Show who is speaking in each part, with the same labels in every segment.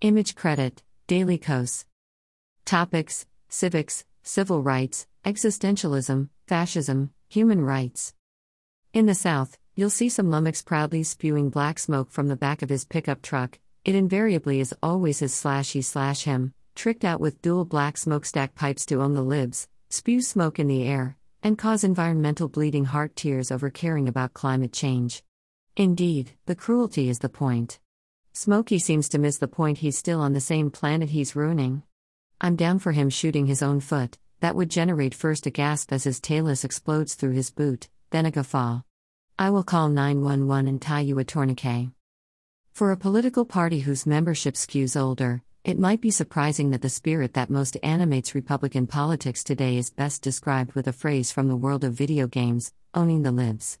Speaker 1: Image credit Daily Kos. Topics Civics, Civil Rights, Existentialism, Fascism, Human Rights. In the South, you'll see some lummox proudly spewing black smoke from the back of his pickup truck. It invariably is always his slashy slash him, tricked out with dual black smokestack pipes to own the libs, spew smoke in the air, and cause environmental bleeding heart tears over caring about climate change. Indeed, the cruelty is the point. Smokey seems to miss the point he's still on the same planet he's ruining. I'm down for him shooting his own foot, that would generate first a gasp as his talus explodes through his boot, then a guffaw. I will call 911 and tie you a tourniquet. For a political party whose membership skews older, it might be surprising that the spirit that most animates Republican politics today is best described with a phrase from the world of video games owning the libs.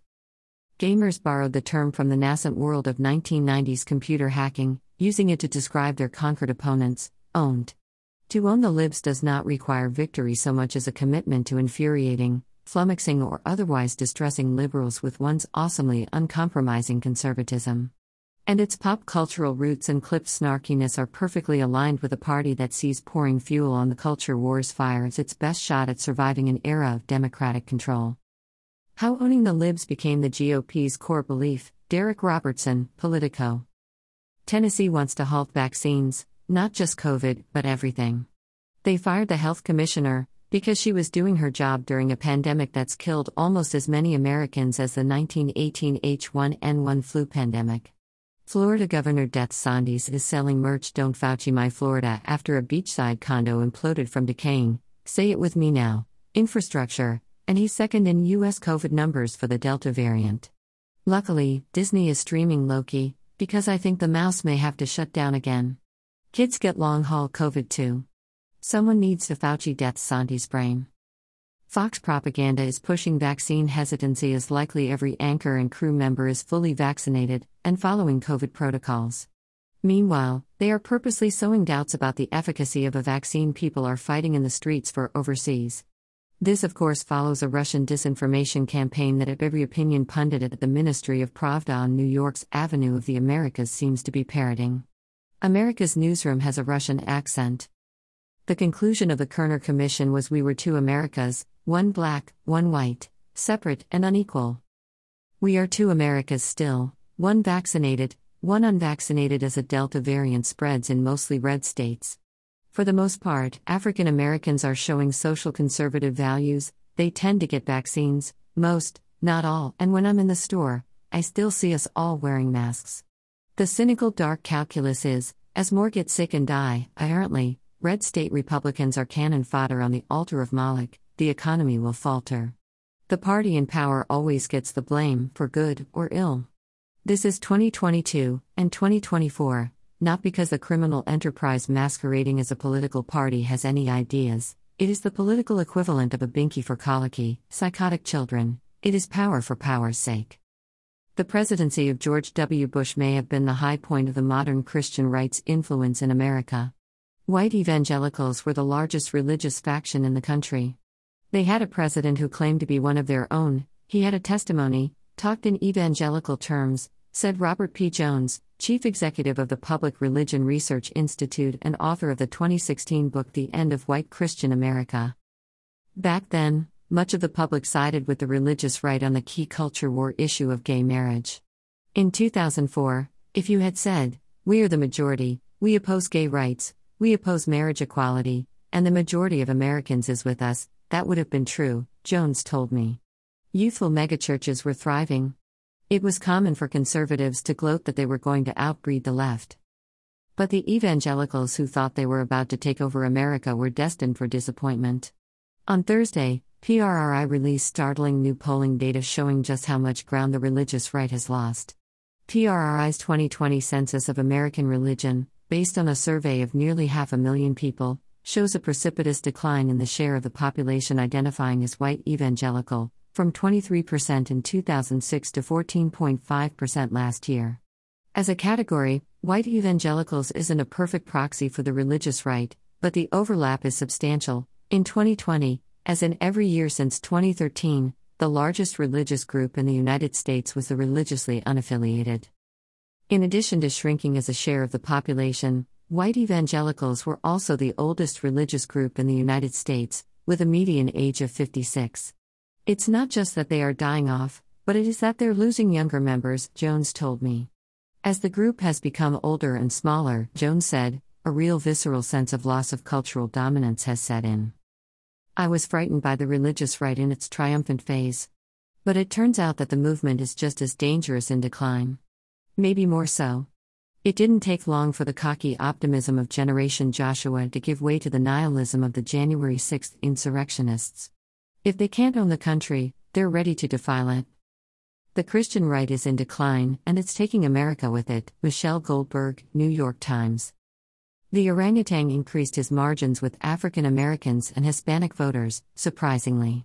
Speaker 1: Gamers borrowed the term from the nascent world of 1990s computer hacking, using it to describe their conquered opponents, owned. To own the libs does not require victory so much as a commitment to infuriating, flummoxing, or otherwise distressing liberals with one's awesomely uncompromising conservatism. And its pop cultural roots and clipped snarkiness are perfectly aligned with a party that sees pouring fuel on the culture war's fire as its best shot at surviving an era of democratic control. How owning the libs became the GOP's core belief, Derek Robertson, Politico. Tennessee wants to halt vaccines, not just COVID, but everything. They fired the health commissioner because she was doing her job during a pandemic that's killed almost as many Americans as the 1918 H1N1 flu pandemic. Florida Governor Death Sandys is selling merch Don't Fauci My Florida after a beachside condo imploded from decaying. Say it with me now. Infrastructure, and he's second in US COVID numbers for the Delta variant. Luckily, Disney is streaming Loki, because I think the mouse may have to shut down again. Kids get long haul COVID too. Someone needs to Fauci death Santi's brain. Fox propaganda is pushing vaccine hesitancy as likely every anchor and crew member is fully vaccinated and following COVID protocols. Meanwhile, they are purposely sowing doubts about the efficacy of a vaccine people are fighting in the streets for overseas. This, of course, follows a Russian disinformation campaign that every opinion pundit at the Ministry of Pravda on New York's Avenue of the Americas seems to be parroting. America's newsroom has a Russian accent. The conclusion of the Kerner Commission was we were two Americas, one black, one white, separate and unequal. We are two Americas still, one vaccinated, one unvaccinated as a Delta variant spreads in mostly red states. For the most part, African Americans are showing social conservative values, they tend to get vaccines, most, not all, and when I'm in the store, I still see us all wearing masks. The cynical dark calculus is as more get sick and die, apparently, red state Republicans are cannon fodder on the altar of Moloch, the economy will falter. The party in power always gets the blame, for good or ill. This is 2022 and 2024, not because the criminal enterprise masquerading as a political party has any ideas, it is the political equivalent of a binky for colicky, psychotic children, it is power for power's sake. The presidency of George W. Bush may have been the high point of the modern Christian right's influence in America. White evangelicals were the largest religious faction in the country. They had a president who claimed to be one of their own, he had a testimony, talked in evangelical terms, said Robert P. Jones, chief executive of the Public Religion Research Institute and author of the 2016 book The End of White Christian America. Back then, much of the public sided with the religious right on the key culture war issue of gay marriage. In 2004, if you had said, We are the majority, we oppose gay rights, we oppose marriage equality, and the majority of Americans is with us, that would have been true, Jones told me. Youthful megachurches were thriving, it was common for conservatives to gloat that they were going to outbreed the left. But the evangelicals who thought they were about to take over America were destined for disappointment. On Thursday, PRRI released startling new polling data showing just how much ground the religious right has lost. PRRI's 2020 Census of American Religion, based on a survey of nearly half a million people, shows a precipitous decline in the share of the population identifying as white evangelical, from 23% in 2006 to 14.5% last year. As a category, white evangelicals isn't a perfect proxy for the religious right, but the overlap is substantial. In 2020, as in every year since 2013, the largest religious group in the United States was the religiously unaffiliated. In addition to shrinking as a share of the population, White evangelicals were also the oldest religious group in the United States, with a median age of 56. It's not just that they are dying off, but it is that they're losing younger members, Jones told me. As the group has become older and smaller, Jones said, a real visceral sense of loss of cultural dominance has set in. I was frightened by the religious right in its triumphant phase. But it turns out that the movement is just as dangerous in decline. Maybe more so. It didn't take long for the cocky optimism of Generation Joshua to give way to the nihilism of the January 6 insurrectionists. If they can't own the country, they're ready to defile it. The Christian right is in decline, and it's taking America with it. Michelle Goldberg, New York Times. The orangutan increased his margins with African Americans and Hispanic voters, surprisingly.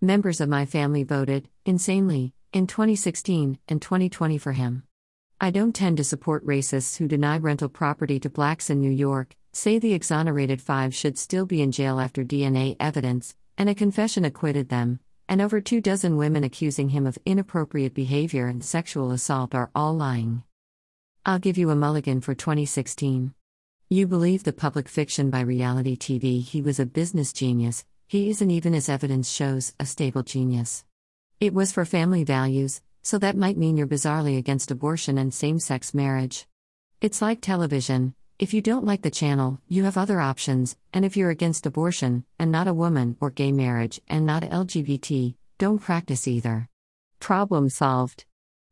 Speaker 1: Members of my family voted, insanely, in 2016 and 2020 for him. I don't tend to support racists who deny rental property to blacks in New York, say the exonerated five should still be in jail after DNA evidence, and a confession acquitted them, and over two dozen women accusing him of inappropriate behavior and sexual assault are all lying. I'll give you a mulligan for 2016. You believe the public fiction by reality TV he was a business genius, he isn't even, as evidence shows, a stable genius. It was for family values, so that might mean you're bizarrely against abortion and same sex marriage. It's like television if you don't like the channel, you have other options, and if you're against abortion, and not a woman, or gay marriage, and not LGBT, don't practice either. Problem solved.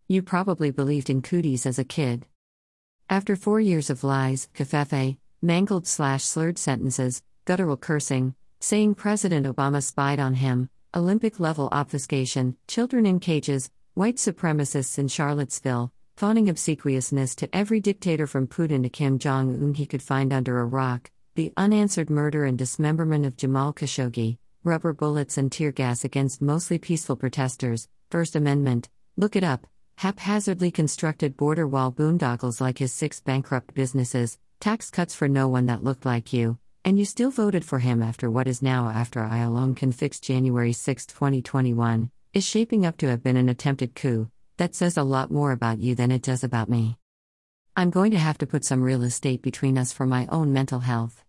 Speaker 1: You probably believed in cooties as a kid. After four years of lies, covfefe, mangled slash slurred sentences, guttural cursing, saying President Obama spied on him, Olympic level obfuscation, children in cages, white supremacists in Charlottesville, fawning obsequiousness to every dictator from Putin to Kim Jong un he could find under a rock, the unanswered murder and dismemberment of Jamal Khashoggi, rubber bullets and tear gas against mostly peaceful protesters, First Amendment, look it up, haphazardly constructed border wall boondoggles like his six bankrupt businesses, tax cuts for no one that looked like you, and you still voted for him after what is now after I alone can fix January 6, 2021, is shaping up to have been an attempted coup, that says a lot more about you than it does about me. I'm going to have to put some real estate between us for my own mental health.